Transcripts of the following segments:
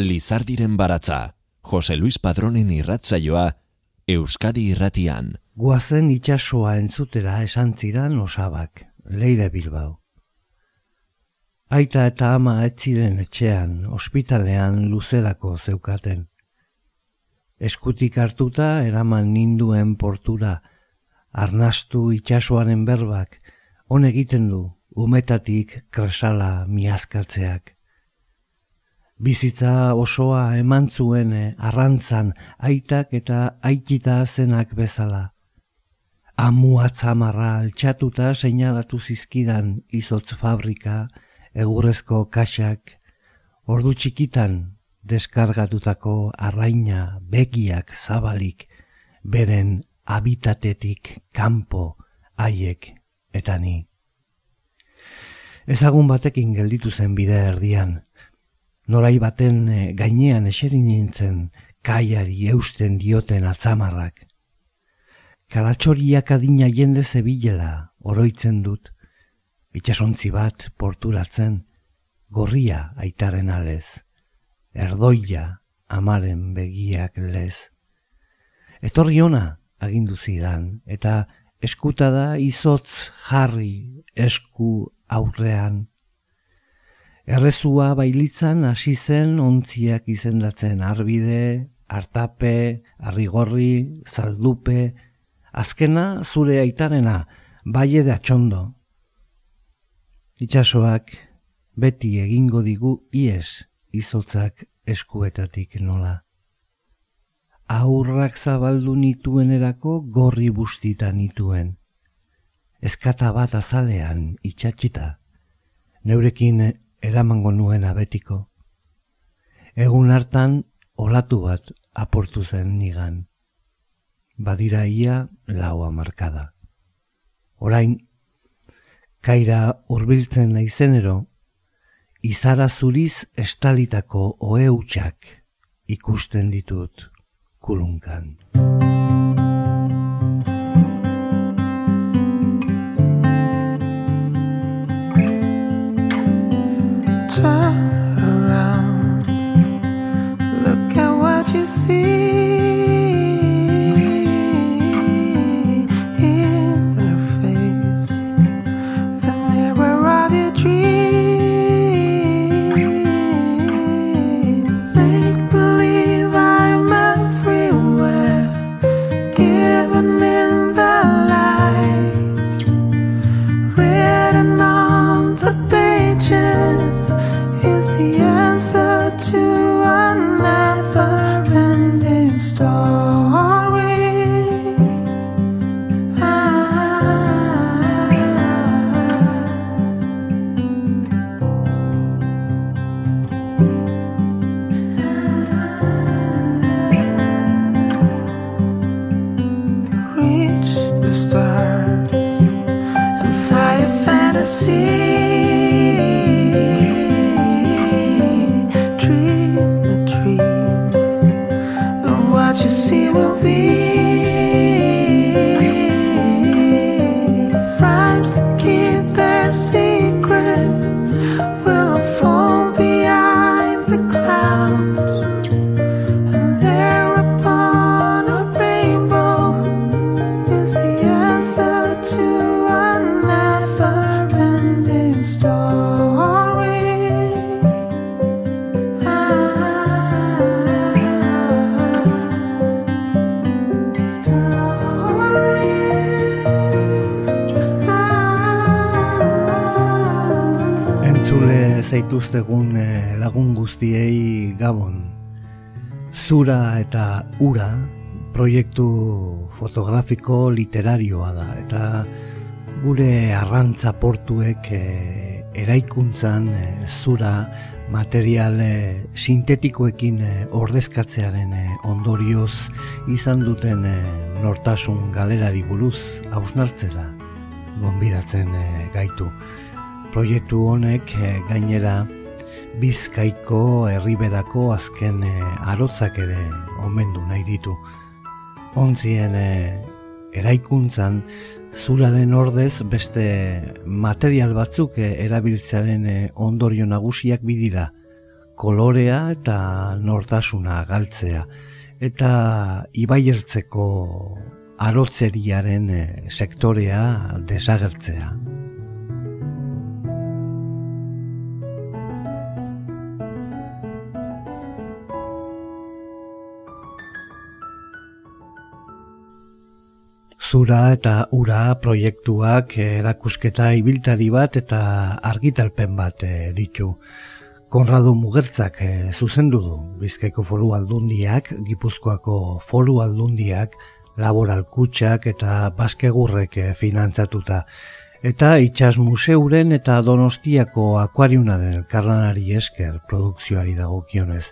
Lizardiren baratza, Jose Luis Padronen irratzaioa, Euskadi irratian. Guazen itxasoa entzutera esan zidan osabak, leire bilbao. Aita eta ama etziren etxean, ospitalean luzerako zeukaten. Eskutik hartuta eraman ninduen portura, arnastu itxasoaren berbak, hon egiten du, umetatik kresala miazkatzeak. Bizitza osoa eman zuen eh, arrantzan aitak eta aitita zenak bezala. Amu atzamarra altxatuta seinalatu zizkidan izotz fabrika, egurrezko kaxak, ordu txikitan deskargatutako arraina begiak zabalik, beren habitatetik kanpo haiek eta ni. Ezagun batekin gelditu zen bide erdian, norai baten eh, gainean eserin nintzen kaiari eusten dioten atzamarrak. Kalatxoriak adina jende zebilela oroitzen dut, itxasontzi bat porturatzen, gorria aitaren alez, erdoia amaren begiak lez. Etorri ona agindu zidan, eta eskutada izotz jarri esku aurrean Errezua bailitzan hasi zen ontziak izendatzen arbide, artape, arrigorri, zaldupe, azkena zure aitarena, baie de atxondo. Itxasoak beti egingo digu ies izotzak eskuetatik nola. Aurrak zabaldu nituenerako gorri bustita nituen. Ezkata bat azalean itxatxita. Neurekin eramango nuen abetiko. Egun hartan olatu bat aportu zen nigan. Badira ia laua markada. Orain, kaira hurbiltzen naizenero, izara zuriz estalitako oeutxak ikusten ditut kulunkan. Turn around. Look at what you see. you see will be. Guztiei gabon. Zura eta ura proiektu fotografiko literarioa da eta gure arrantza portuek eh, eraikuntzan eh, zura material sintetikoekin ordezkatzearen ondorioz izan duten nortasun galerari buruz hausnartzera gonbidatzen gaitu. Proiektu honek gainera Bizkaiko herriberako azken e, arotzak ere omendu nahi ditu. Ontzien e, eraikuntzan zuraren ordez beste material batzuk e, erabiltzaren ondorio nagusiak bidira. kolorea eta nortasuna galtzea, eta ibaiertzeko arotzeriaren eh, sektorea desagertzea. Zura eta ura proiektuak erakusketa ibiltari bat eta argitalpen bat eh, ditu. Konrado Mugertzak eh, zuzendu du Bizkaiko Foru Aldundiak, Gipuzkoako Foru Aldundiak, Laboral Kutxak eta Baskegurrek eh, finantzatuta. Eta Itxas Museuren eta Donostiako Akuariunaren elkarlanari esker produkzioari dagokionez.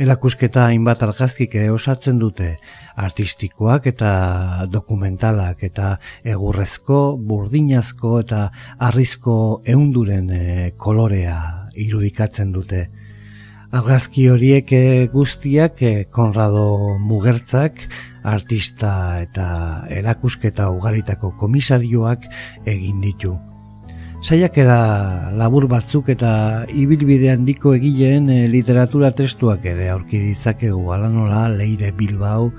Elakusketa hainbat argazkik osatzen dute artistikoak eta dokumentalak eta egurrezko, burdinazko eta arrizko eunduren eh, kolorea irudikatzen dute. Argazki horiek eh, guztiak e, Konrado Mugertzak artista eta erakusketa ugaritako komisarioak egin ditu. Saiakera labur batzuk eta ibilbide handiko egileen eh, literatura testuak ere aurki ditzakegu. Alanola Leire Bilbao,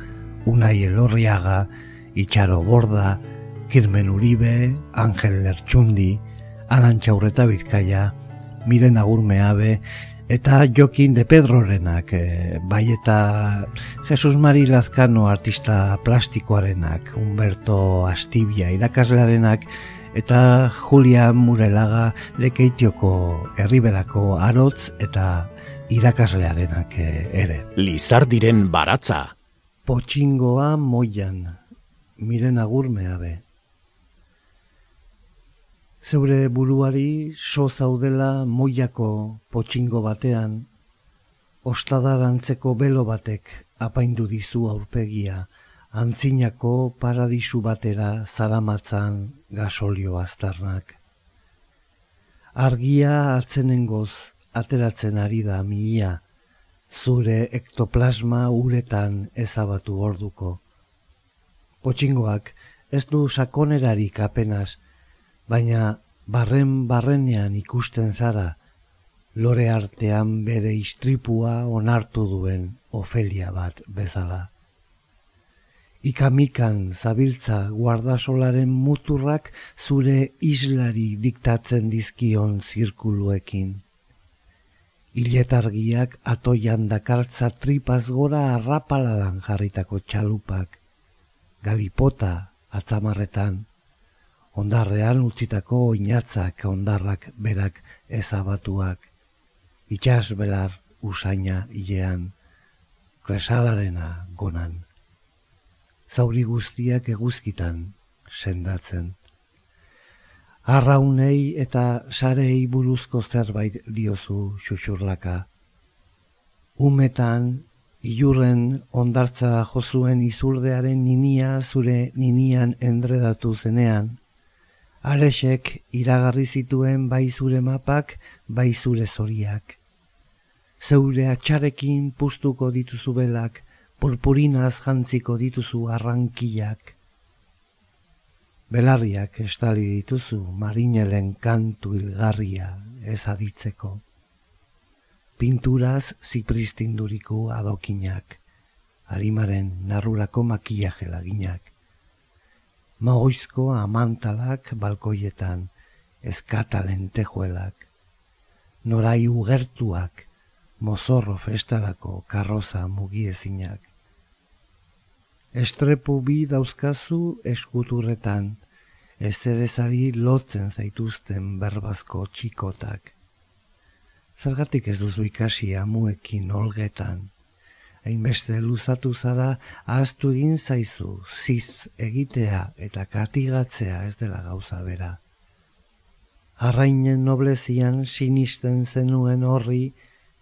Unai Elorriaga, Itxaro Borda, Kirmen Uribe, Angel Lertxundi, Arantxa Urreta Bizkaia, Miren Agurmeabe, eta Jokin de Pedrorenak, e, bai eta Jesus Mari Lazkano artista plastikoarenak, Humberto Astibia irakaslearenak, eta Julia Murelaga lekeitioko herriberako arotz eta irakaslearenak eh, ere. Lizardiren baratza. Potxingoa moian, miren agurmea be. Zeure buruari so zaudela moiako potxingo batean, ostadarantzeko belo batek apaindu dizu aurpegia, antzinako paradisu batera zaramatzan gasolio aztarnak. Argia atzenengoz ateratzen ari da mihia, zure ektoplasma uretan ezabatu orduko. Potxingoak ez du sakonerarik apenas, baina barren barrenean ikusten zara, lore artean bere istripua onartu duen ofelia bat bezala ikamikan zabiltza guardasolaren muturrak zure islari diktatzen dizkion zirkuluekin. Iletargiak atoian dakartza tripaz gora arrapaladan jarritako txalupak, galipota atzamarretan, ondarrean utzitako oinatzak ondarrak berak ezabatuak, itxas belar usaina hilean, kresalarena gonan zauri guztiak eguzkitan sendatzen. Arraunei eta sarei buruzko zerbait diozu xuxurlaka. Umetan, ilurren ondartza jozuen izurdearen ninia zure ninian endredatu zenean, Aresek iragarri zituen bai zure mapak, bai zure zoriak. Zeure atxarekin pustuko dituzu belak, purpurinaz jantziko dituzu arrankilak. Belarriak estali dituzu marinelen kantu ilgarria ez aditzeko. Pinturaz zipristinduriko adokinak, harimaren narrurako makiaje laginak. Maoizko amantalak balkoietan, eskatalen tejuelak. Norai ugertuak, mozorro festarako karroza mugiezinak. Estrepu bi dauzkazu eskuturretan, ez ere lotzen zaituzten berbazko txikotak. Zergatik ez duzu ikasi amuekin olgetan, hainbeste luzatu zara ahaztu egin zaizu, ziz egitea eta katigatzea ez dela gauza bera. Arrainen noblezian sinisten zenuen horri,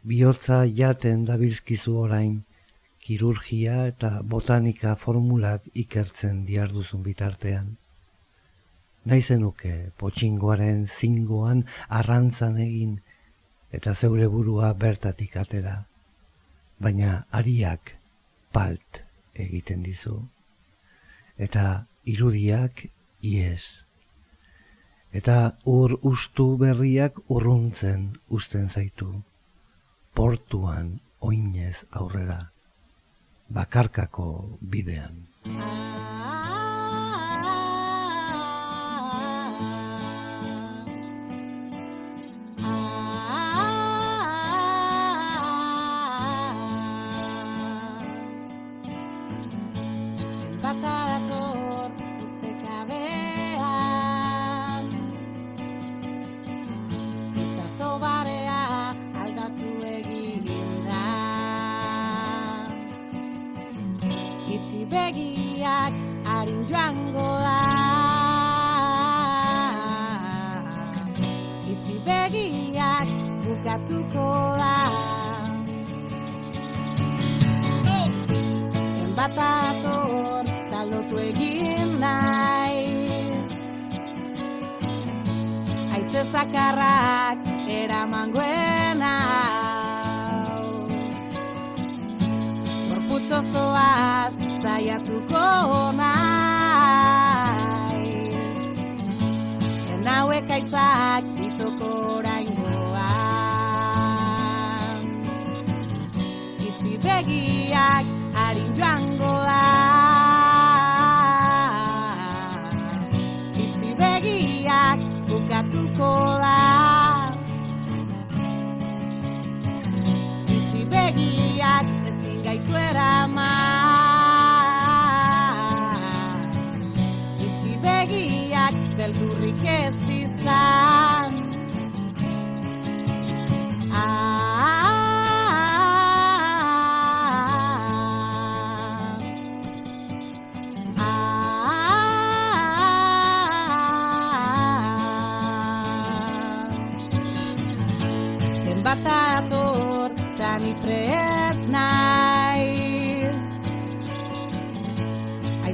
bihotza jaten dabilzkizu orain, kirurgia eta botanika formulak ikertzen diarduzun bitartean. Naizenuke potxingoaren zingoan arrantzan egin eta zeure burua bertatik atera, baina ariak palt egiten dizu, eta irudiak ies, eta ur ustu berriak urruntzen usten zaitu. Portuan oinez aurrera, bakarkako bidean. Begiak harin joango da. Itzi begiak bukatuko da. Enbatator talotu egin naiz. Aize zakarrak eramangoena Gorputz osoaz zaiatuko naiz. Enauek aitzak ditoko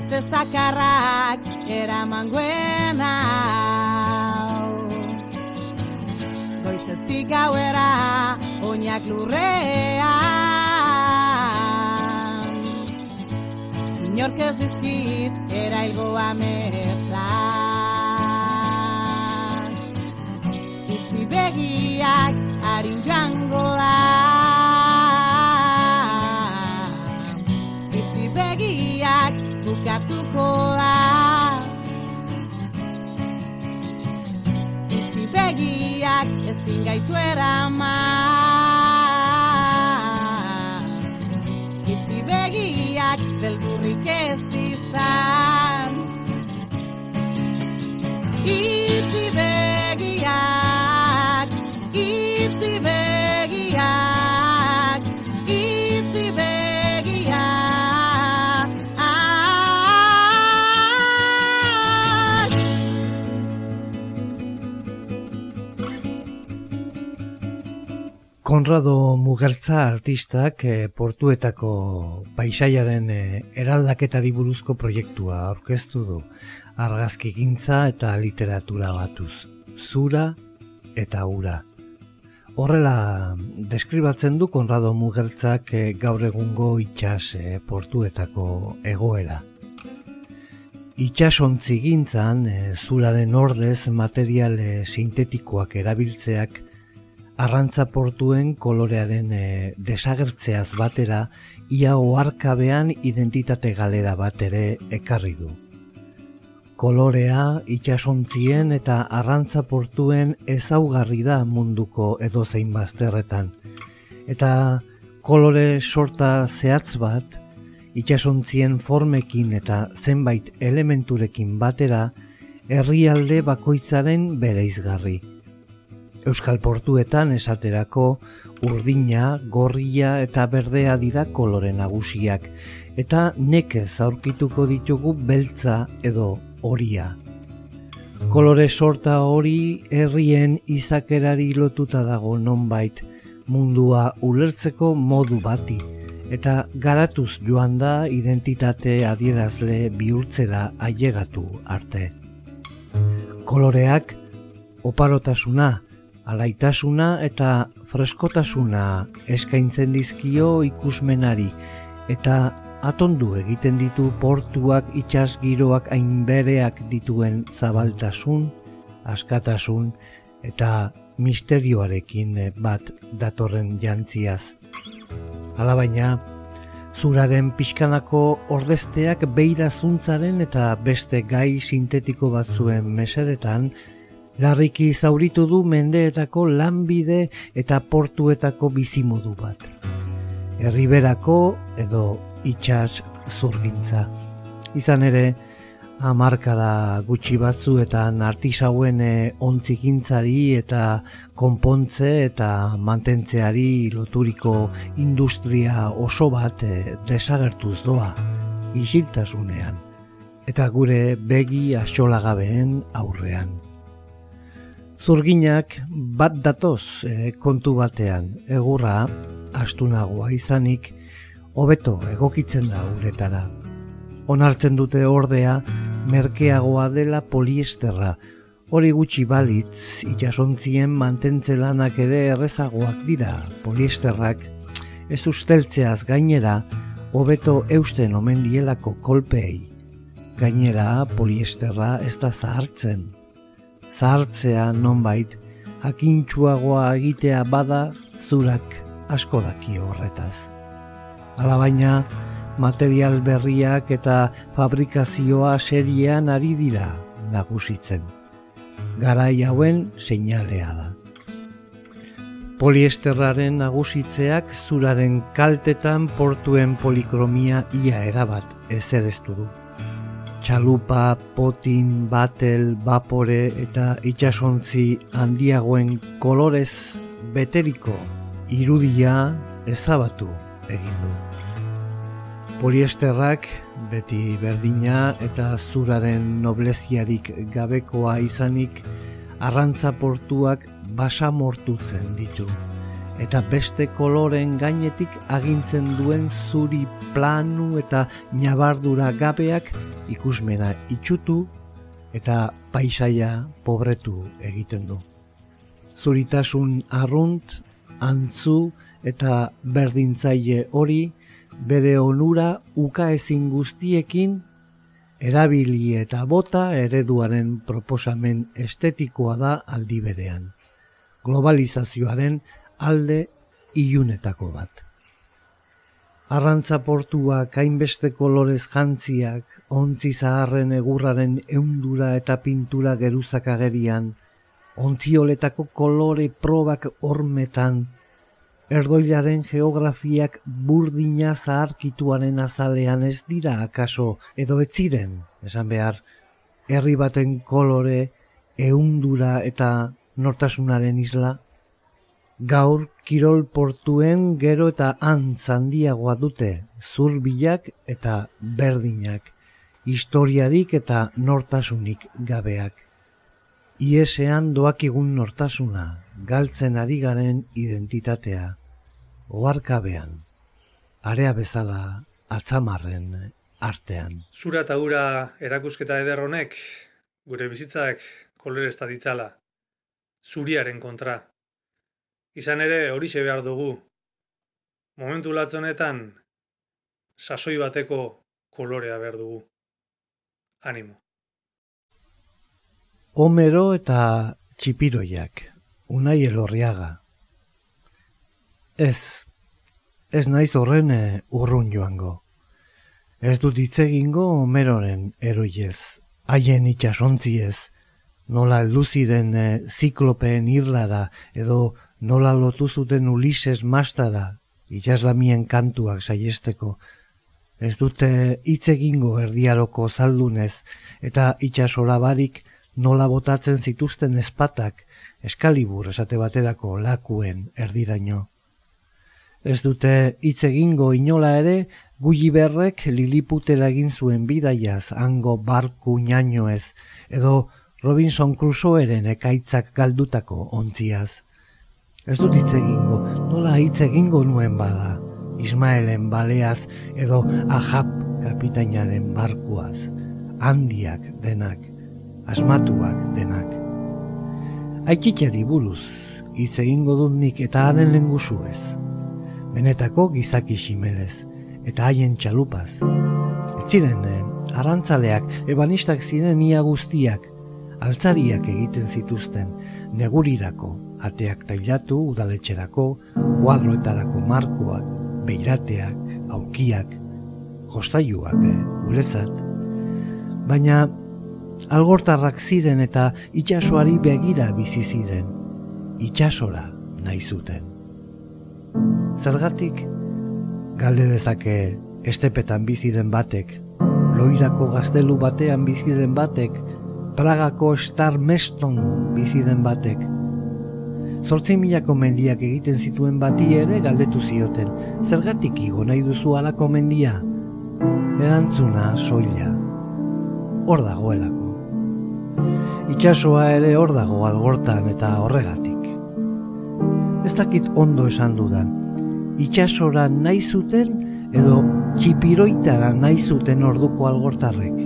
Aize zakarrak eraman Goizetik gauera, oinak lurrean. Inork ez dizkit, erailgo ametzan Itzi begiak harin joango bukatuko da Itzi begiak ezin gaitu eraman Itzi begiak belgurrik ez izan. Itzi begiak, itzi begiak, Konrado Mugertza artistak eh, portuetako paisaiaren eh, eraldaketari buruzko proiektua aurkeztu du. Argazki gintza eta literatura batuz. Zura eta ura. Horrela deskribatzen du Konrado Mugertzak eh, gaur egungo itxas eh, portuetako egoera. Itxasontzi gintzan, eh, zuraren ordez material sintetikoak erabiltzeak arrantza portuen kolorearen e, desagertzeaz batera ia oarkabean identitate galera bat ere ekarri du. Kolorea itxasontzien eta arrantza portuen ezaugarri da munduko edozein bazterretan. Eta kolore sorta zehatz bat, itxasontzien formekin eta zenbait elementurekin batera, herrialde bakoitzaren bereizgarri. Euskal portuetan esaterako urdina, gorria eta berdea dira kolore nagusiak eta nekez aurkituko ditugu beltza edo horia. Kolore sorta hori herrien izakerari lotuta dago nonbait mundua ulertzeko modu bati eta garatuz joan da identitate adierazle bihurtzera ailegatu arte. Koloreak oparotasuna, alaitasuna eta freskotasuna eskaintzen dizkio ikusmenari eta atondu egiten ditu portuak itsas giroak hainbereak dituen zabaltasun, askatasun eta misterioarekin bat datorren jantziaz. Alabaina, zuraren pixkanako ordezteak beira zuntzaren eta beste gai sintetiko batzuen mesedetan, larriki zauritu du mendeetako lanbide eta portuetako bizimodu bat. Herriberako edo itxas zurgintza. Izan ere, hamarkada gutxi batzuetan artisauen eh, ontzikintzari eta konpontze eta mantentzeari loturiko industria oso bat eh, desagertuz doa, isiltasunean, eta gure begi asolagabeen aurrean. Zurginak bat datoz eh, kontu batean, egurra astunagoa izanik, hobeto egokitzen da uretara. Onartzen dute ordea, merkeagoa dela poliesterra, hori gutxi balitz itxasontzien mantentze lanak ere errezagoak dira poliesterrak, ez usteltzeaz gainera, hobeto eusten omen dielako kolpeei. Gainera, poliesterra ez da zahartzen. Zahartzea nonbait, jakintxuagoa egitea bada zurak asko daki horretaz. Alabaina, material berriak eta fabrikazioa seriean ari dira nagusitzen. Garai hauen seinalea da. Poliesterraren nagusitzeak zuraren kaltetan portuen polikromia ia erabat ezereztu du. Txalupa, potin, batel, bapore eta itxasontzi handiagoen kolorez beteriko irudia ezabatu egin du. Poliesterrak beti berdina eta zuraren nobleziarik gabekoa izanik arrantza portuak basamortutzen ditu eta beste koloren gainetik agintzen duen zuri planu eta nabardura gabeak ikusmena itxutu eta paisaia pobretu egiten du. Zuritasun arrunt, antzu eta berdintzaile hori bere onura uka ezin guztiekin erabili eta bota ereduaren proposamen estetikoa da aldi berean. Globalizazioaren alde ilunetako bat. Arrantza portuak hainbeste kolorez jantziak, ontzi zaharren egurraren eundura eta pintura geruzak agerian, ontzioletako kolore probak hormetan, erdoilaren geografiak burdina zaharkituaren azalean ez dira akaso edo ez ziren, esan behar, herri baten kolore, eundura eta nortasunaren isla, gaur kirol portuen gero eta antz handiagoa dute zurbilak eta berdinak, historiarik eta nortasunik gabeak. Iesean doakigun nortasuna, galtzen ari garen identitatea, oarkabean, area bezala atzamarren artean. Zura eta ura erakusketa eder honek, gure bizitzak kolore ez ditzala, zuriaren kontra. Izan ere hori behar dugu, momentu latzonetan, sasoi bateko kolorea behar dugu. Animo. Homero eta txipiroiak, unai elorriaga. Ez, ez naiz horren eh, urrun joango. Ez dut hitz egingo Homeroren eroiez, haien itxasontziez, nola heldu ziren e, ziklopeen irlara edo nola lotu zuten Ulises mastara itxaslamien kantuak saiesteko. Ez dute hitz egingo erdiaroko zaldunez eta itxasola barik nola botatzen zituzten espatak eskalibur esate baterako lakuen erdiraino. Ez dute hitz egingo inola ere, Gulliberrek liliputera egin zuen bidaiaz hango barku nainoez, edo Robinson Crusoeren ekaitzak galdutako ontziaz. Ez dut hitz egingo, nola hitz egingo nuen bada, Ismaelen baleaz edo Ahab kapitainaren barkuaz, handiak denak asmatuak denak. Aikitxari buruz, hitz egingo dut nik eta haren lengusu ez. Benetako gizaki ximelez, eta haien txalupaz. Ez ziren, eh, arantzaleak, ebanistak ziren ia guztiak, altzariak egiten zituzten, negurirako, ateak tailatu udaletxerako, kuadroetarako markoak, beirateak, aukiak, jostailuak, eh, guretzat. Baina algortarrak ziren eta itsasoari begira bizi ziren, itsasora nahi zuten. Zergatik, galde dezake estepetan bizi den batek, loirako gaztelu batean bizi den batek, Pragako Star Meston bizi den batek. Zortzi milako mendiak egiten zituen bati ere galdetu zioten, zergatik igo nahi duzu alako mendia? Erantzuna soila, hor dagoelako. Itxasoa ere hor dago algortan eta horregatik. Ez dakit ondo esan dudan, itxasora nahi zuten edo txipiroitara nahi zuten orduko algortarrek.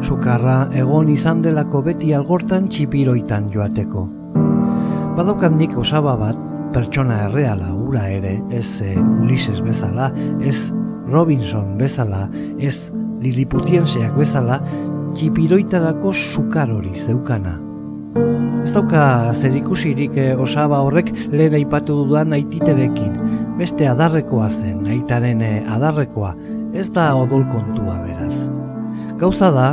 Sukarra egon izan delako beti algortan txipiroitan joateko. Badaukat nik osaba bat, pertsona erreala ura ere, ez e, Ulises bezala, ez Robinson bezala, ez Liliputienseak bezala, txipiroitarako sukar hori zeukana. Ez dauka zer ikusirik e, osaba horrek lehen aipatu dudan aititerekin, beste adarrekoa zen, aitaren e, adarrekoa, ez da odol kontua beraz. Gauza da,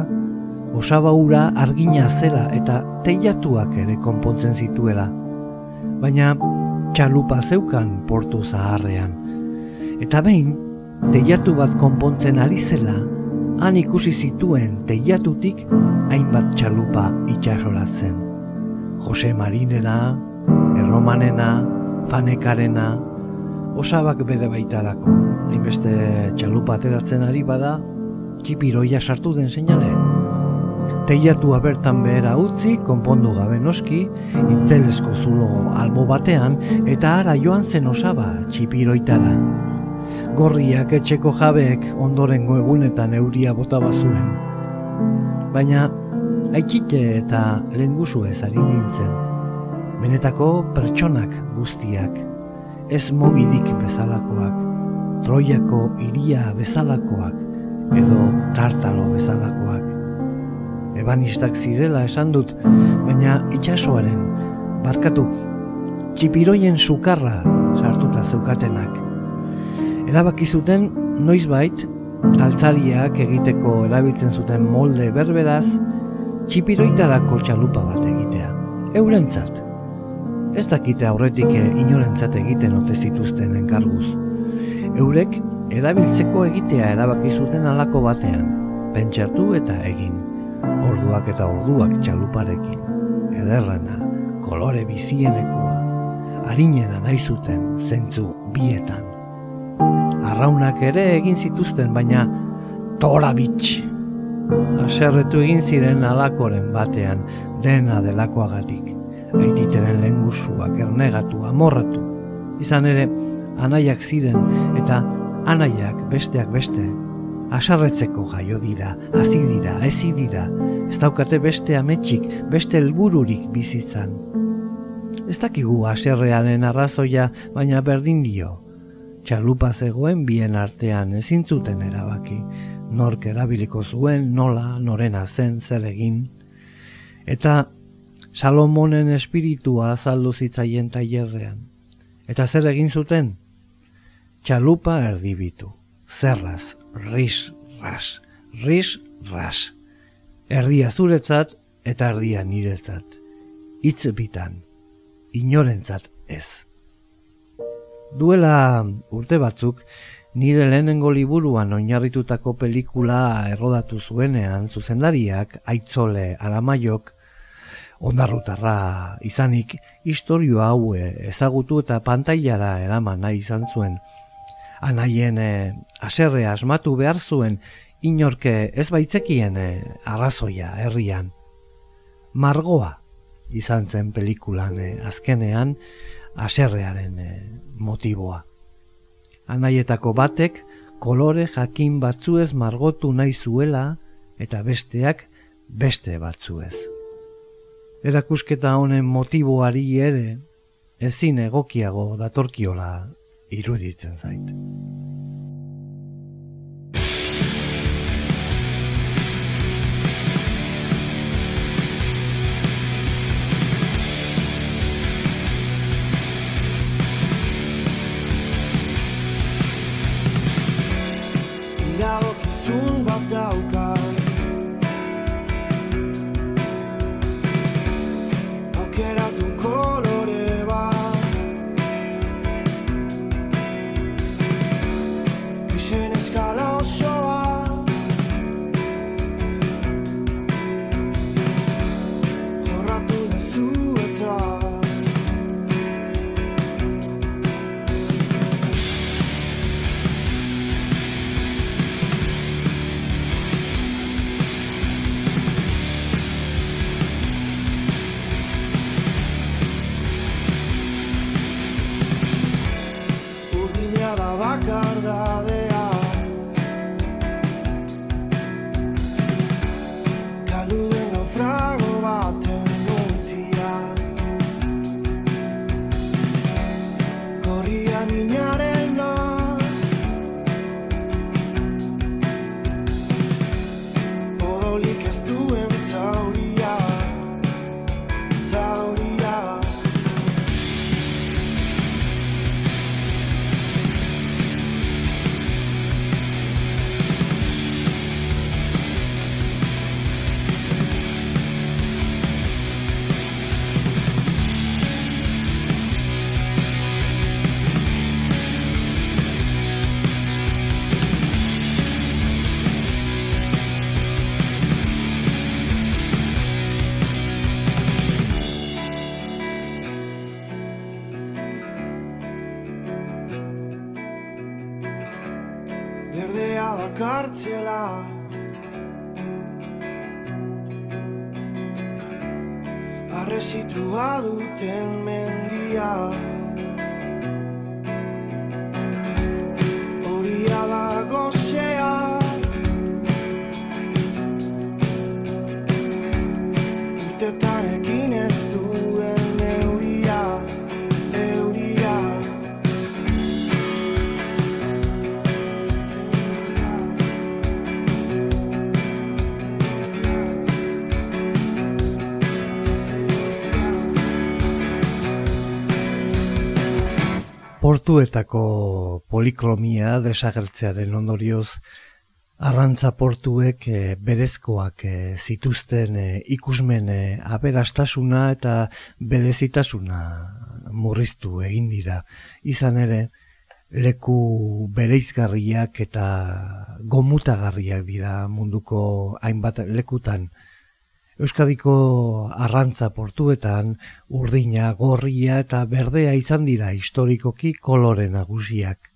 osaba ura argina zela eta teilatuak ere konpontzen zituela. Baina txalupa zeukan portu zaharrean. Eta behin, teilatu bat konpontzen ari zela, han ikusi zituen teilatutik hainbat txalupa itxasoratzen. Jose Marinena, Erromanena, Fanekarena, osabak bere baitarako. Hainbeste txalupa ateratzen ari bada, txipiroia sartu den seinale. Teiatua bertan behera utzi, konpondu gabe noski, itzelesko zulo albo batean, eta ara joan zen osaba txipiroitara. Gorriak etxeko jabeek ondorengo egunetan euria bota bazuen. Baina, aikite eta lengusu ez ari nintzen. Benetako pertsonak guztiak, ez mobidik bezalakoak, troiako iria bezalakoak, edo tartalo bezalakoak ebanistak zirela esan dut, baina itxasoaren, barkatu, txipiroien sukarra sartuta zeukatenak. Erabaki zuten noizbait, altzariak egiteko erabiltzen zuten molde berberaz, txipiroitarako txalupa bat egitea. Eurentzat. Ez dakite aurretik inorentzat egiten ote zituzten enkarguz. Eurek erabiltzeko egitea erabaki zuten alako batean, pentsatu eta egin orduak eta orduak txaluparekin, ederrena, kolore bizienekoa, harinena nahi zuten zentzu bietan. Arraunak ere egin zituzten, baina tora bitx. Aserretu egin ziren alakoren batean dena delakoagatik, aititeren lengusuak ernegatu, amorratu. Izan ere, anaiak ziren eta anaiak besteak beste asarretzeko jaio dira, hasi dira, ezi dira, ez daukate beste ametsik, beste helbururik bizitzan. Ez dakigu aserrearen arrazoia, baina berdin dio. Txalupa zegoen bien artean ezin zuten erabaki, nork erabiliko zuen nola norena zen zer egin. Eta Salomonen espiritua azaldu zitzaien tailerrean. Eta zer egin zuten? Txalupa erdibitu, zerraz, ris, ras, ris, ras. Erdia zuretzat eta erdia niretzat. Itz bitan, inorentzat ez. Duela urte batzuk, nire lehenengo liburuan oinarritutako pelikula errodatu zuenean zuzendariak aitzole aramaiok ondarrutarra izanik historio hau ezagutu eta pantailara eraman nahi izan zuen anaien e, aserre asmatu behar zuen inorke ez baitzekien e, arrazoia herrian. Margoa izan zen pelikulan e, azkenean aserrearen e, motiboa. Anaietako batek kolore jakin batzuez margotu nahi zuela eta besteak beste batzuez. Erakusketa honen motiboari ere ezin egokiago datorkiola iruditzen zait. Iragokizun bat dauk duten mendia Portuetako polikromia desagertzearen ondorioz arrantza portuek eh, berezkoak eh, zituzten eh, ikusmen eh, aberastasuna eta berezitasuna murriztu egin dira. Izan ere, leku bereizgarriak eta gomutagarriak dira munduko hainbat lekutan. Euskadiko arrantza portuetan urdina, gorria eta berdea izan dira historikoki kolore nagusiak.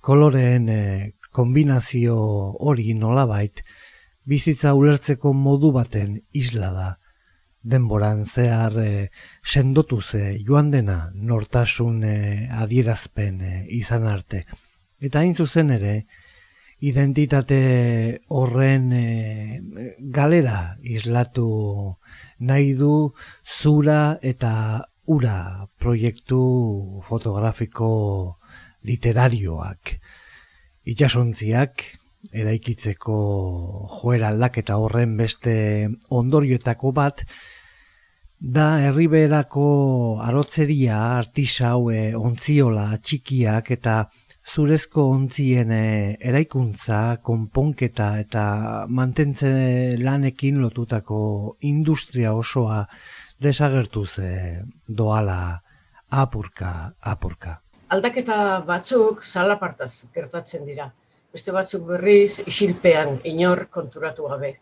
Koloreen eh, kombinazio hori nolabait bizitza ulertzeko modu baten isla da. Denboran zehar eh, sendotu ze joan dena nortasun eh, adierazpen eh, izan arte. Eta hain zuzen ere, identitate horren eh, galera islatu nahi du zura eta ura proiektu fotografiko literarioak. Itxasontziak eraikitzeko joera aldaketa horren beste ondorioetako bat da herriberako arotzeria, artisau, e, ontziola, txikiak eta zurezko ontzien e, eraikuntza, konponketa eta mantentze lanekin lotutako industria osoa desagertuz doala apurka, apurka. Aldaketa batzuk salapartaz gertatzen dira. Beste batzuk berriz isilpean inor konturatu gabe.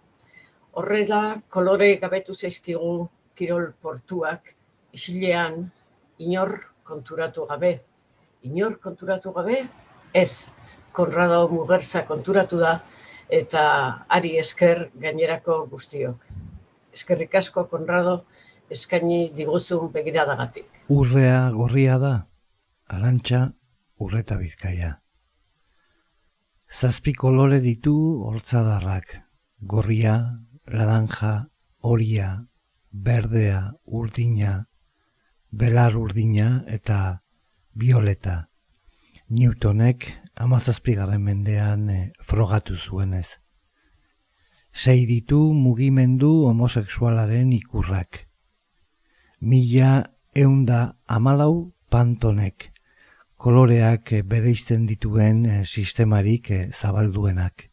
Horrela kolore gabetu zaizkigu kirol portuak isilean inor konturatu gabe. Inor konturatu gabe ez. Konrado Mugerza konturatu da eta ari esker gainerako guztiok. Eskerrik asko Konrado eskaini diguzun begiradagatik. Urrea gorria da, arantxa urreta bizkaia. Zazpi kolore ditu hortzadarrak, gorria, laranja, horia, berdea, urdina, belar urdina eta violeta. Newtonek amazazpigarren mendean eh, frogatu zuenez. Sei ditu mugimendu homosexualaren ikurrak. Mila eunda amalau pantonek, koloreak eh, bereizten dituen eh, sistemarik zabalduenak.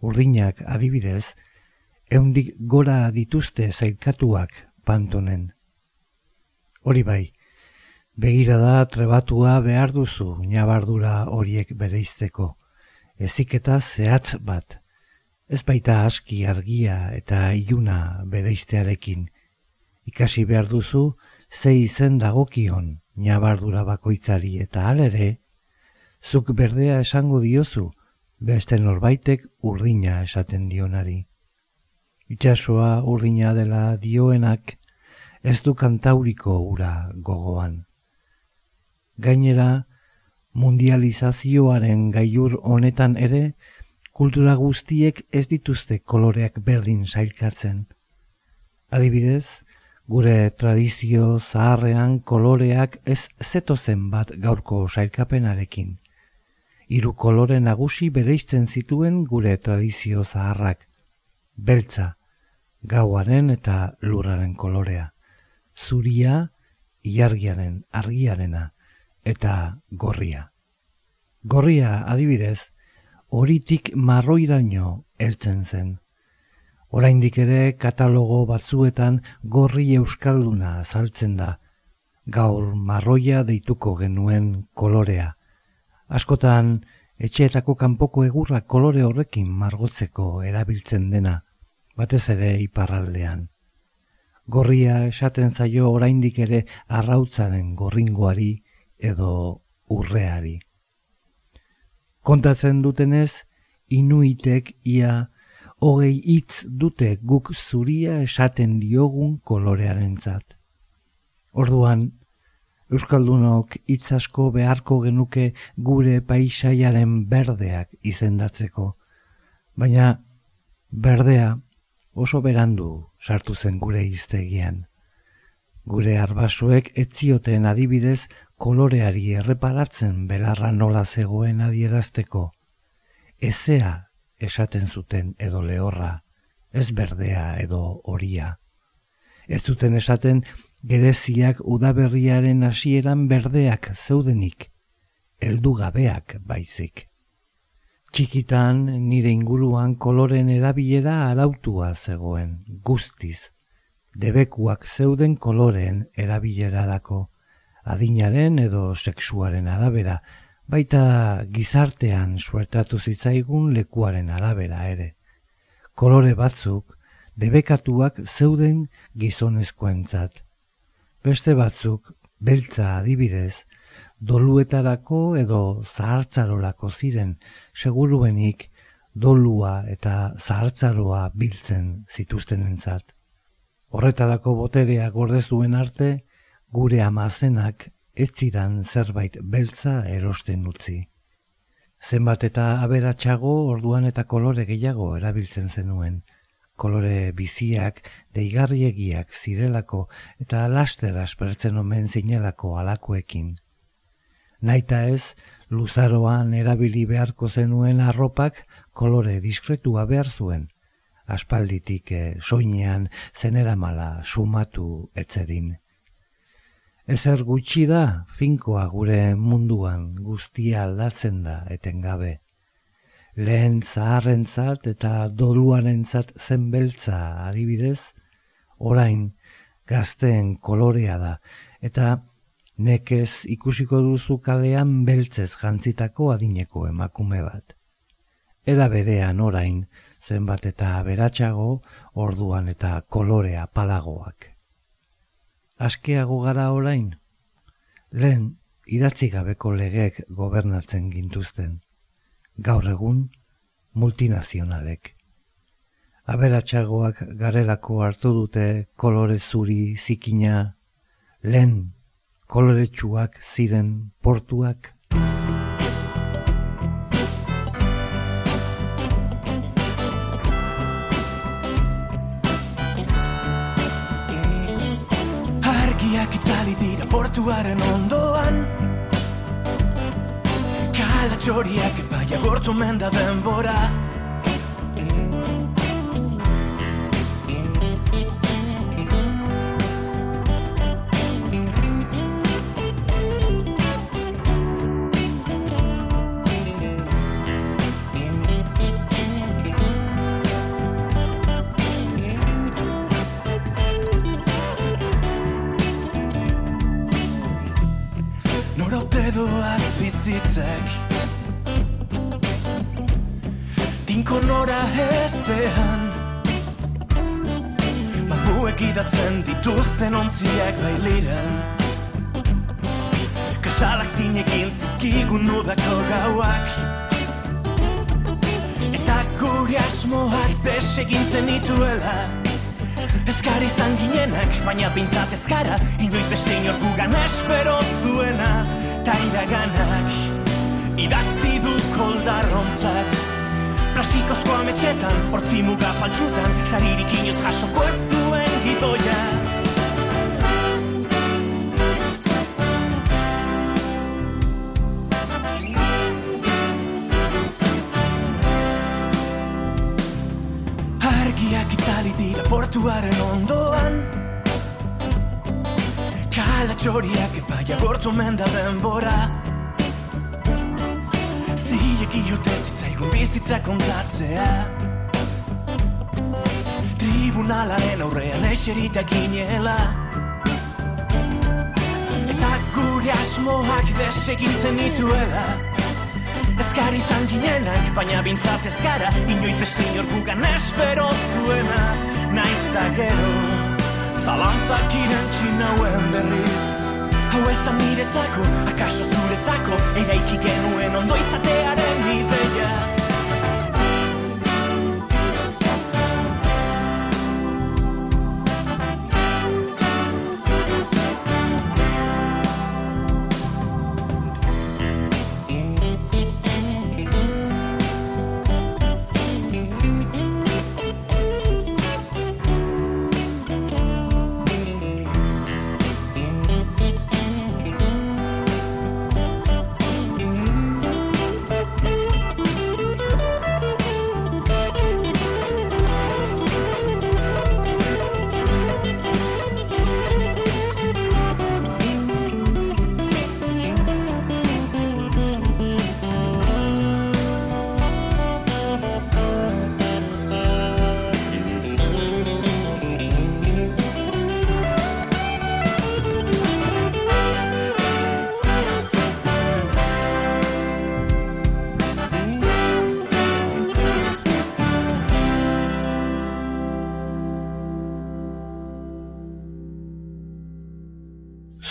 Urdinak adibidez, eundik gora dituzte zailkatuak pantonen. Hori bai, begirada trebatua behar duzu nabardura horiek bereizteko, eziketa zehatz bat, ez baita aski argia eta iluna bereiztearekin, ikasi behar duzu ze izen dagokion nabardura bakoitzari eta alere, zuk berdea esango diozu, beste norbaitek urdina esaten dionari. Itxasoa urdina dela dioenak ez du kantauriko ura gogoan. Gainera, mundializazioaren gaiur honetan ere, kultura guztiek ez dituzte koloreak berdin sailkatzen. Adibidez, gure tradizio zaharrean koloreak ez zetozen bat gaurko sailkapenarekin. Hiru kolore nagusi bereizten zituen gure tradizio zaharrak. Beltza, gauaren eta lurraren kolorea. Zuria, ilargiaren, argiarena eta gorria. Gorria adibidez, horitik marroiraino heltzen zen. Oraindik ere katalogo batzuetan gorri euskalduna azaltzen da, gaur marroia deituko genuen kolorea askotan etxeetako kanpoko egurra kolore horrekin margotzeko erabiltzen dena, batez ere iparraldean. Gorria esaten zaio oraindik ere arrautzaren gorringoari edo urreari. Kontatzen dutenez, inuitek ia hogei hitz dute guk zuria esaten diogun kolorearentzat. Orduan, Euskaldunok hitz asko beharko genuke gure paisaiaren berdeak izendatzeko. Baina berdea oso berandu sartu zen gure iztegian. Gure arbasoek etzioten adibidez koloreari erreparatzen belarra nola zegoen adierazteko. Ezea esaten zuten edo lehorra, ez berdea edo horia. Ez zuten esaten gereziak udaberriaren hasieran berdeak zeudenik, heldu gabeak baizik. Txikitan nire inguruan koloren erabilera arautua zegoen, guztiz, debekuak zeuden koloren erabilerarako, adinaren edo sexuaren arabera, baita gizartean suertatu zitzaigun lekuaren arabera ere. Kolore batzuk, debekatuak zeuden gizonezkoentzat, Beste batzuk, beltza adibidez, doluetarako edo zahartzarolako ziren, seguruenik dolua eta zahartzaroa biltzen zituzten entzat. Horretarako boterea gordezuen arte, gure amazenak ez zidan zerbait beltza erosten utzi. Zenbat eta aberatsago orduan eta kolore gehiago erabiltzen zenuen, kolore biziak, deigarriegiak zirelako eta laster aspertzen omen zinelako alakoekin. Naita ez, luzaroan erabili beharko zenuen arropak kolore diskretua behar zuen, aspalditik e, soinean zenera mala sumatu etzedin. Ezer gutxi da, finkoa gure munduan guztia aldatzen da etengabe lehen zaharrentzat eta doluarentzat zen beltza adibidez, orain gazteen kolorea da, eta nekez ikusiko duzu kalean beltzez jantzitako adineko emakume bat. Era berean orain, zenbat eta beratsago, orduan eta kolorea palagoak. Askeago gara orain, lehen idatzi gabeko legek gobernatzen gintuzten gaur egun multinazionalek. Aberatsagoak garelako hartu dute kolore zuri zikina, lehen koloretsuak ziren portuak. txoriak epaia gortu menda denbora Thank you. Inkonora ezean. Mamuek idatzen dituzten ontziak bailiren Kasalak zinekin zizkigun udako gauak. Eta gure asmoak desegintzen dituela. Ezkar izan ginenak, baina bintzat ezkara Inoiz beste inorkugan espero zuena. Ta iraganak Idatzi du koldarrontzat Plastikozko ametxetan, hortzi muga faltsutan Saririk inoz jasoko ez duen gidoia. Argiak itzali dira portuaren ondoan. Kala txoriak epaia gortu menda denbora. Zilek iote zitzaigun bizitza kontatzea. Tribunalaren aurrean eserita ginela. Eta gure asmoak desegintzen dituela. Ezkar izan ginenak, baina bintzat ezkara Inoiz beste inorkugan espero zuena. Naiz da gero Zalantzak irantxi nauen berriz. Hau ez da niretzako, akaso zuretzako Eraiki genuen ondo izatearen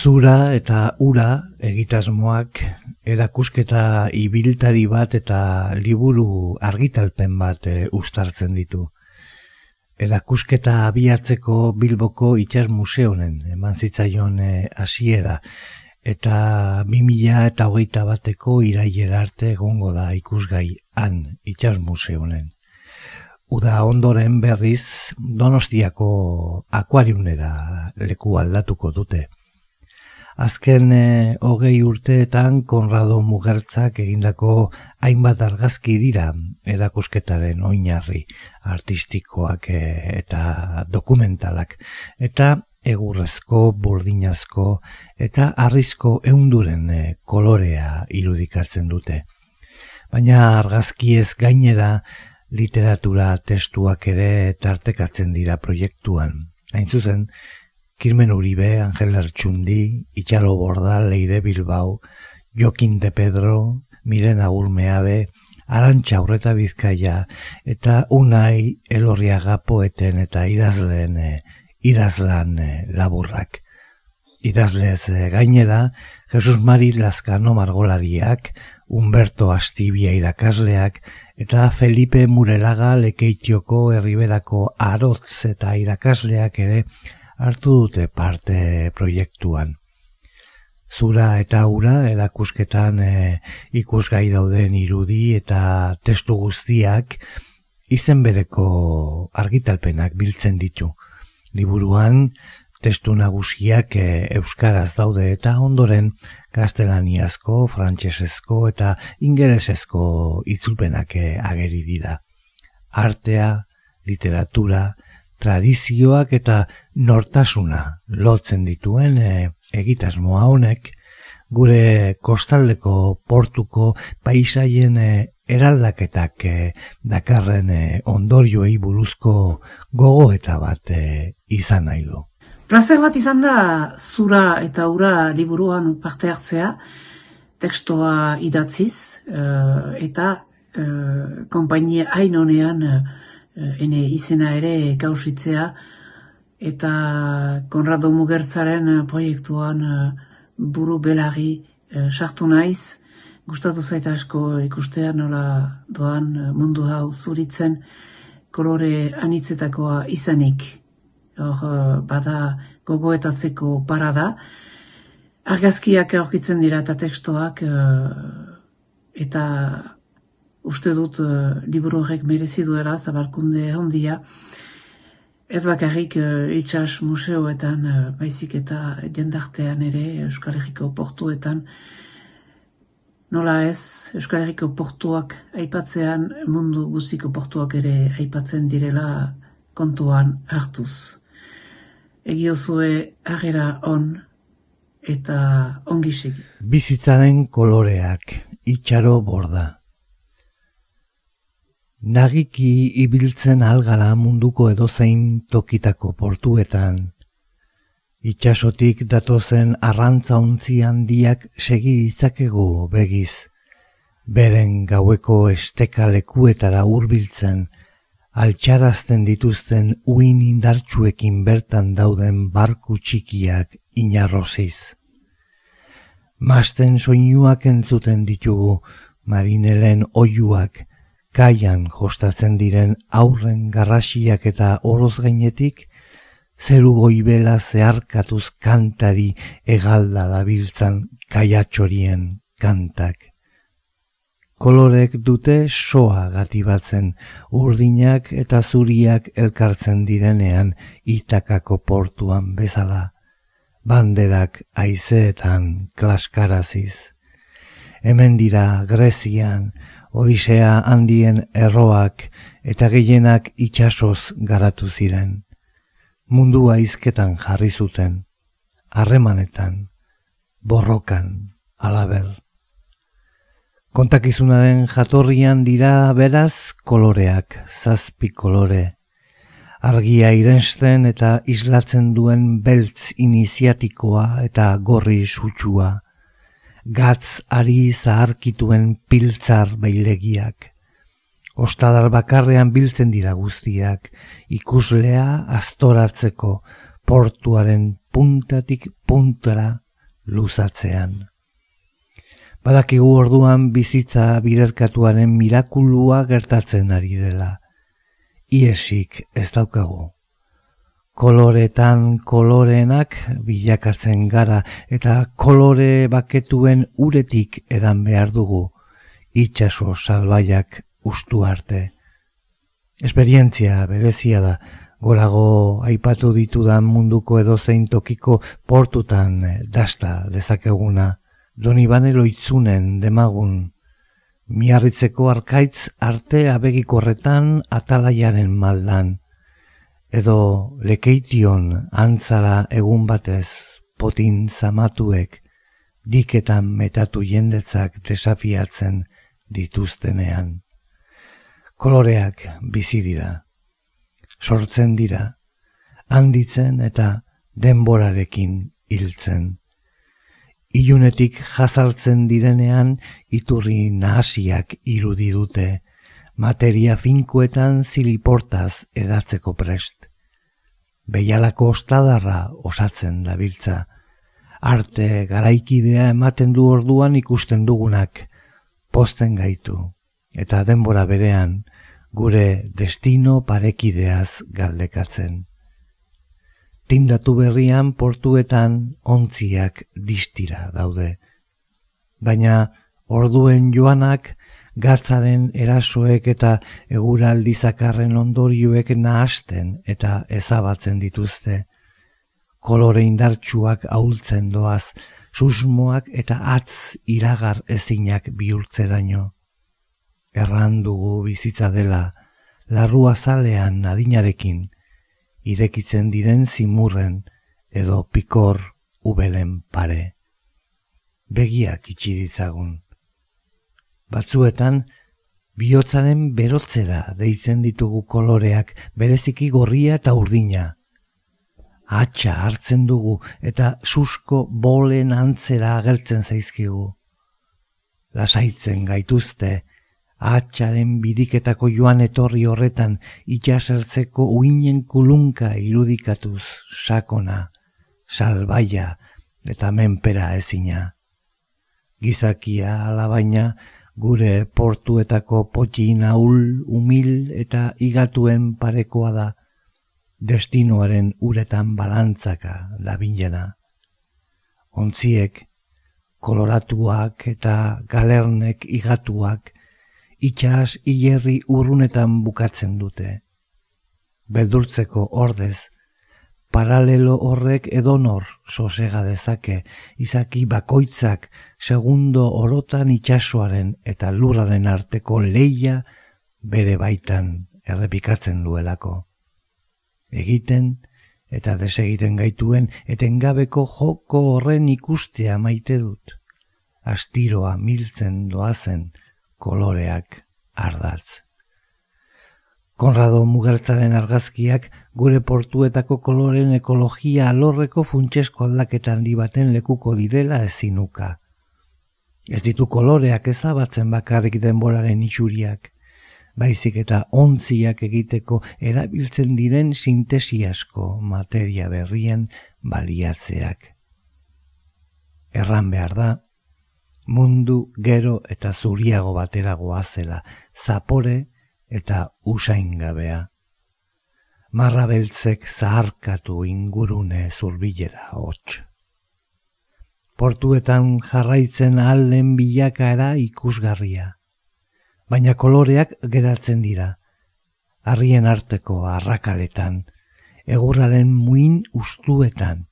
Zura eta ura egitasmoak erakusketa ibiltari bat eta liburu argitalpen bat e, uztartzen ditu. Erakusketa abiatzeko Bilboko Itxas Museonen eman zitzaion e, hasiera eta 2000 eta hogeita bateko iraiera arte egongo da ikusgai han Itxas Museonen. Uda ondoren berriz Donostiako akuariunera leku aldatuko dute. Azken e, hogei urteetan Konrado Mugertzak egindako hainbat argazki dira erakusketaren oinarri artistikoak e, eta dokumentalak eta egurrezko, burdinazko eta arrizko eunduren e, kolorea irudikatzen dute. Baina argazkiez gainera literatura testuak ere tartekatzen dira proiektuan. Hain zuzen, Kirmen Uribe, Angel Artxundi, Itxalo Borda, Leire Bilbao, Jokin de Pedro, Miren Agurmeabe, Arantxa Urreta Bizkaia, eta Unai Elorriaga poeten eta idazleen eh, idazlan eh, laburrak. Idazlez eh, gainera, Jesus Mari Lazkano Margolariak, Humberto Astibia irakasleak, eta Felipe Murelaga Lekeitioko Herriberako Arotz eta irakasleak ere hartu dute parte proiektuan. Zura eta ura erakusketan e, ikusgai dauden irudi eta testu guztiak izen bereko argitalpenak biltzen ditu. Liburuan testu nagusiak e, euskaraz daude eta ondoren gaztelaniazko, frantsesezko eta ingelesezko itzulpenak e, ageri dira. Artea, literatura, tradizioak eta nortasuna lotzen dituen e, egitasmoa honek gure kostaldeko portuko paisaien e, eraldaketak e, dakarren e, ondorioei buruzko gogo eta bat e, izan nahi du. Plazer bat izan da zura eta ura liburuan parte hartzea, tekstoa idatziz, eta uh, konpainia hain honean uh, ene izena ere gauzitzea eta Konrado Mugertzaren uh, proiektuan uh, buru belagi sartu naiz. Gustatu zait asko ikustea nola doan mundu hau zuritzen kolore anitzetakoa izanik. Hor, bada gogoetatzeko parada. Argazkiak aurkitzen dira eta tekstoak eta uste dut uh, liburu horrek merezi duela zabalkunde handia. Ez bakarrik uh, itxas museoetan, uh, baizik eta jendartean ere Euskal Herriko portuetan. Nola ez, Euskal Herriko portuak aipatzean mundu guztiko portuak ere aipatzen direla kontuan hartuz. Egiozue agera on eta ongi segi. Bizitzaren koloreak, itxaro borda. Nagiki ibiltzen algara munduko edozein tokitako portuetan. Itxasotik datozen arrantza handiak segi ditzakegu begiz. Beren gaueko esteka lekuetara hurbiltzen, altxarazten dituzten uin indartsuekin bertan dauden barku txikiak inarroziz. Masten soinuak entzuten ditugu, marinelen oiuak, kaian jostatzen diren aurren garrasiak eta oroz gainetik, zeru goibela zeharkatuz kantari egalda dabiltzan kaiatxorien kantak. Kolorek dute soa gati batzen, urdinak eta zuriak elkartzen direnean itakako portuan bezala, banderak aizeetan klaskaraziz. Hemen dira Grezian, Odisea handien erroak eta gehienak itxasoz garatu ziren. Mundua izketan jarri zuten, harremanetan, borrokan, alaber. Kontakizunaren jatorrian dira beraz koloreak, zazpi kolore. Argia irensten eta islatzen duen beltz iniziatikoa eta gorri sutsua gatz ari zaharkituen piltzar bailegiak. Ostadar bakarrean biltzen dira guztiak, ikuslea astoratzeko portuaren puntatik puntara luzatzean. Badakigu orduan bizitza biderkatuaren mirakulua gertatzen ari dela. Iesik ez daukagu koloretan koloreenak bilakatzen gara eta kolore baketuen uretik edan behar dugu. Itxaso salbaiak ustu arte. Esperientzia berezia da, gorago aipatu ditudan munduko edozein tokiko portutan dasta dezakeguna, doni banero itzunen demagun, miarritzeko arkaitz arte abegikorretan atalaiaren maldan, edo lekeition antzara egun batez potin zamatuek diketan metatu jendetzak desafiatzen dituztenean. Koloreak bizi dira, sortzen dira, handitzen eta denborarekin hiltzen. Ilunetik jazaltzen direnean iturri nahasiak irudi dute, materia finkoetan ziliportaz edatzeko prest. Beialako ostadarra osatzen dabiltza. Arte garaikidea ematen du orduan ikusten dugunak, posten gaitu, eta denbora berean gure destino parekideaz galdekatzen. Tindatu berrian portuetan ontziak distira daude. Baina orduen joanak gatzaren erasoek eta eguraldi zakarren ondorioek nahasten eta ezabatzen dituzte. Kolore indartsuak ahultzen doaz, susmoak eta atz iragar ezinak bihurtzeraino. Erran dugu bizitza dela, larrua zalean adinarekin, irekitzen diren zimurren edo pikor ubelen pare. Begiak itxi ditzagun batzuetan bihotzaren berotzera deitzen ditugu koloreak bereziki gorria eta urdina. Atxa hartzen dugu eta susko bolen antzera agertzen zaizkigu. Lasaitzen gaituzte, Atxaren biriketako joan etorri horretan itxasertzeko uinen kulunka irudikatuz sakona, salbaia eta menpera ezina. Gizakia alabaina gure portuetako potxi naul, umil eta igatuen parekoa da, destinoaren uretan balantzaka da binjena. Ontziek, koloratuak eta galernek igatuak, itxas hilerri urrunetan bukatzen dute. Beldurtzeko ordez, paralelo horrek edonor sosega dezake, izaki bakoitzak segundo orotan itxasoaren eta lurraren arteko leia bere baitan errepikatzen duelako. Egiten eta desegiten gaituen etengabeko joko horren ikustea maite dut. Astiroa miltzen doazen, koloreak ardatz. Konrado Mugertzaren argazkiak gure portuetako koloren ekologia alorreko funtsesko aldaketan di baten lekuko direla ezinuka. Ez ditu koloreak ezabatzen bakarrik denboraren itxuriak, baizik eta ontziak egiteko erabiltzen diren sintesi asko materia berrien baliatzeak. Erran behar da, mundu gero eta zuriago bateragoa zela, zapore eta usaingabea. Marra beltzek zaharkatu ingurune zurbilera hots. Portuetan jarraitzen alden bilakaera ikusgarria. Baina koloreak geratzen dira. Harrien arteko arrakaletan, egurraren muin ustuetan,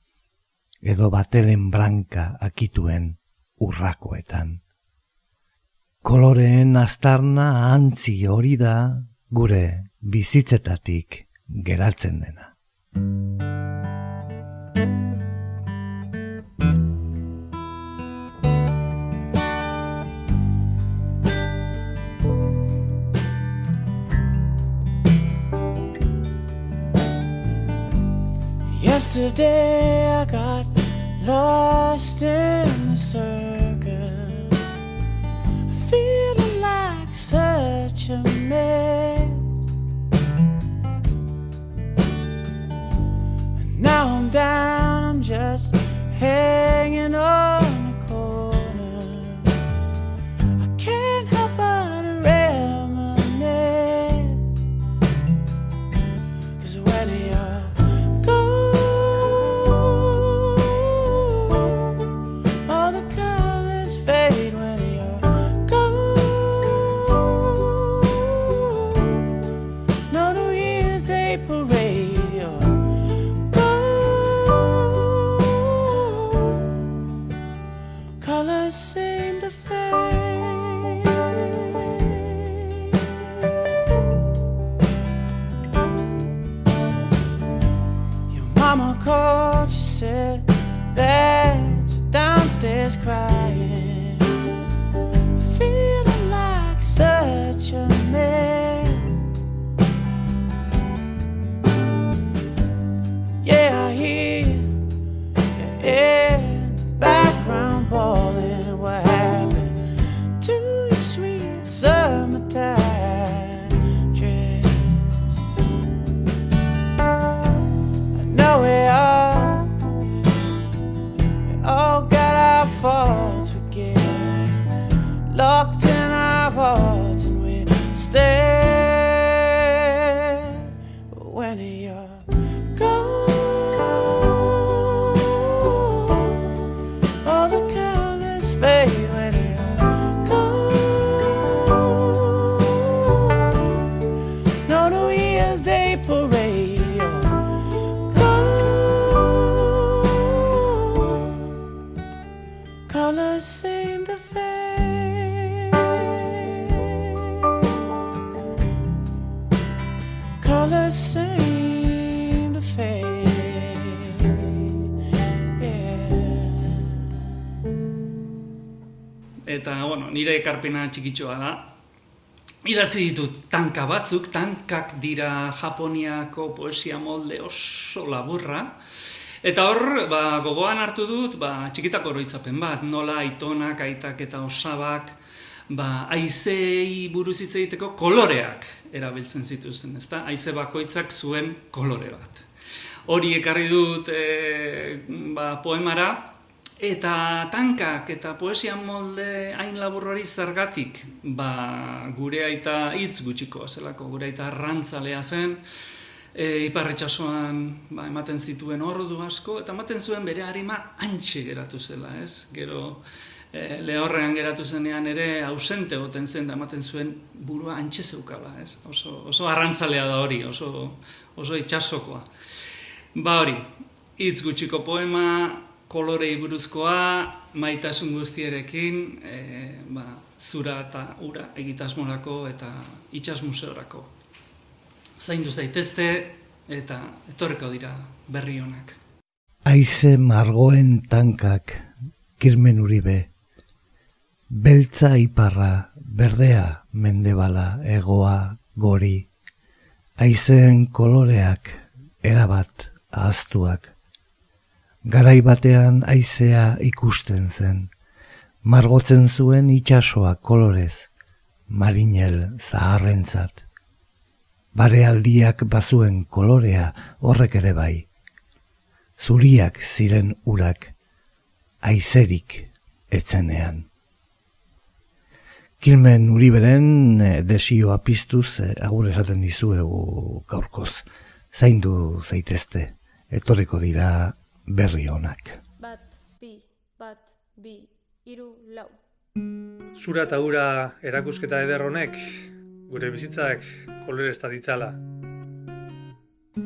edo batelen branka akituen urrakoetan. Koloreen astarna antzi hori da gure bizitzetatik geratzen dena. Yesterday I got lost in the circus, And now I'm down, I'm just 20 years nire ekarpena txikitxoa da. Idatzi ditut tanka batzuk, tankak dira Japoniako poesia molde oso laburra. Eta hor, ba, gogoan hartu dut, ba, txikitako oroitzapen bat, nola aitonak, aitak eta osabak, ba, aizei buruz hitz egiteko koloreak erabiltzen zituzten, ezta? Aize bakoitzak zuen kolore bat. Hori ekarri dut e, ba, poemara, eta tankak eta poesia molde hain laburrori zergatik, ba, gure aita hitz gutxiko zelako, gure aita arrantzalea zen, e, iparretxasuan ba, ematen zituen ordu asko, eta ematen zuen bere harima antxe geratu zela, ez? Gero, e, lehorrean geratu zenean ere ausente goten zen da ematen zuen burua antxe zeukala, ez? Oso, oso arrantzalea da hori, oso, oso itxasokoa. Ba hori, hitz gutxiko poema, kolorei buruzkoa, maitasun guztierekin, e, ba, zura eta ura egitasmorako eta itxas museorako. Zaindu zaitezte eta etorreko dira berri honak. Aize margoen tankak, kirmen uribe. Beltza iparra, berdea, mendebala, egoa, gori. Aizeen koloreak, erabat, ahaztuak. Garai batean aizea ikusten zen. Margotzen zuen itsasoa kolorez, marinel zaharrentzat. Barealdiak bazuen kolorea horrek ere bai. Zuriak ziren urak, aizerik etzenean. Kilmen Uriberen eh, desioa piztuz eh, agur esaten dizuegu gaurkoz. Zaindu zaitezte, etorriko dira berri honak. Bat, bi, bat, bi, iru, lau. Zura eta ura erakusketa eder honek, gure bizitzak kolore ez ditzala.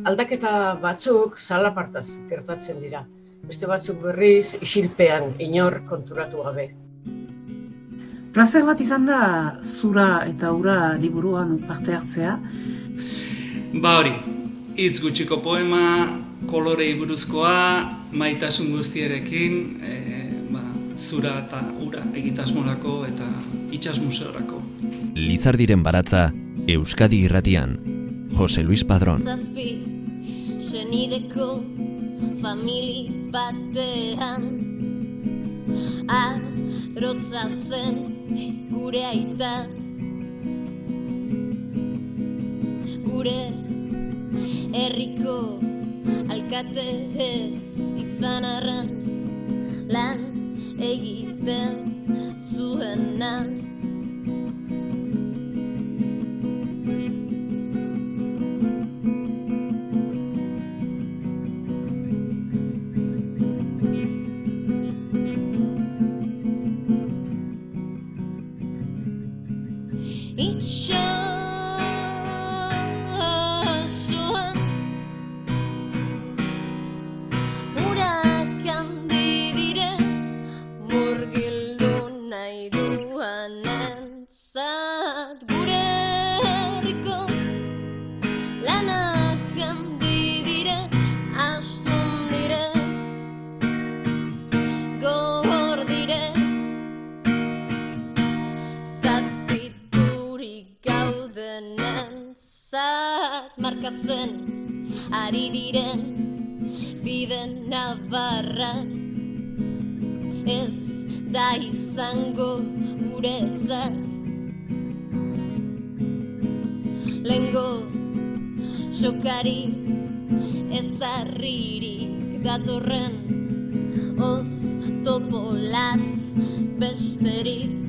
Aldaketa batzuk salapartaz gertatzen dira. Beste batzuk berriz isilpean inor konturatu gabe. Plazer bat izan da zura eta ura liburuan parte hartzea. Ba hori, hitz gutxiko poema, kolorei buruzkoa, maitasun guztierekin, e, ba, zura eta ura egitasmolako eta itxas museorako. Lizardiren baratza, Euskadi irratian, Jose Luis Padrón. Zazpi, senideko famili batean Arotza zen gure aita Gure herriko alkate ez izan arren Lan egiten zuenan nabarran ez da izango guretzat. Lengo sokari ezarririk datorren oz topolatz besterik